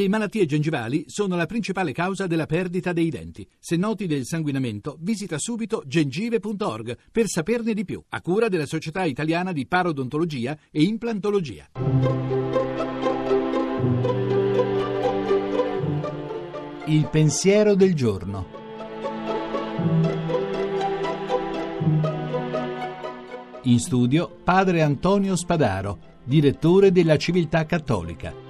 Le malattie gengivali sono la principale causa della perdita dei denti. Se noti del sanguinamento, visita subito gengive.org per saperne di più, a cura della Società Italiana di Parodontologia e Implantologia. Il pensiero del giorno. In studio padre Antonio Spadaro, direttore della Civiltà Cattolica.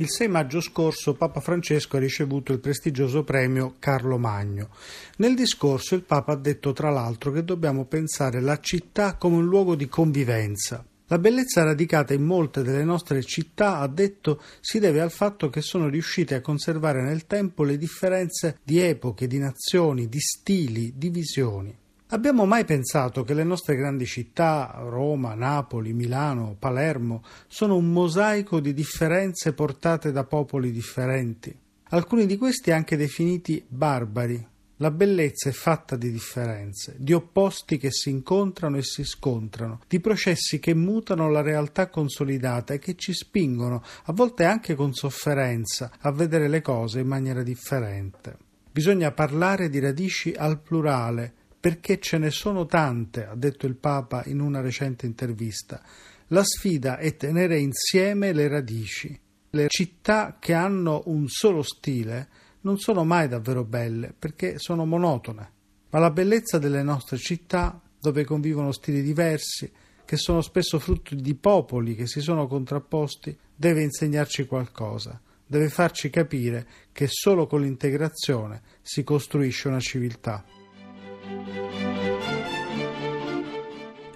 Il 6 maggio scorso Papa Francesco ha ricevuto il prestigioso premio Carlo Magno. Nel discorso il Papa ha detto tra l'altro che dobbiamo pensare alla città come un luogo di convivenza. La bellezza radicata in molte delle nostre città, ha detto, si deve al fatto che sono riuscite a conservare nel tempo le differenze di epoche, di nazioni, di stili, di visioni. Abbiamo mai pensato che le nostre grandi città, Roma, Napoli, Milano, Palermo, sono un mosaico di differenze portate da popoli differenti? Alcuni di questi anche definiti barbari. La bellezza è fatta di differenze, di opposti che si incontrano e si scontrano, di processi che mutano la realtà consolidata e che ci spingono, a volte anche con sofferenza, a vedere le cose in maniera differente. Bisogna parlare di radici al plurale, perché ce ne sono tante, ha detto il Papa in una recente intervista. La sfida è tenere insieme le radici. Le città che hanno un solo stile non sono mai davvero belle perché sono monotone. Ma la bellezza delle nostre città, dove convivono stili diversi, che sono spesso frutto di popoli che si sono contrapposti, deve insegnarci qualcosa, deve farci capire che solo con l'integrazione si costruisce una civiltà.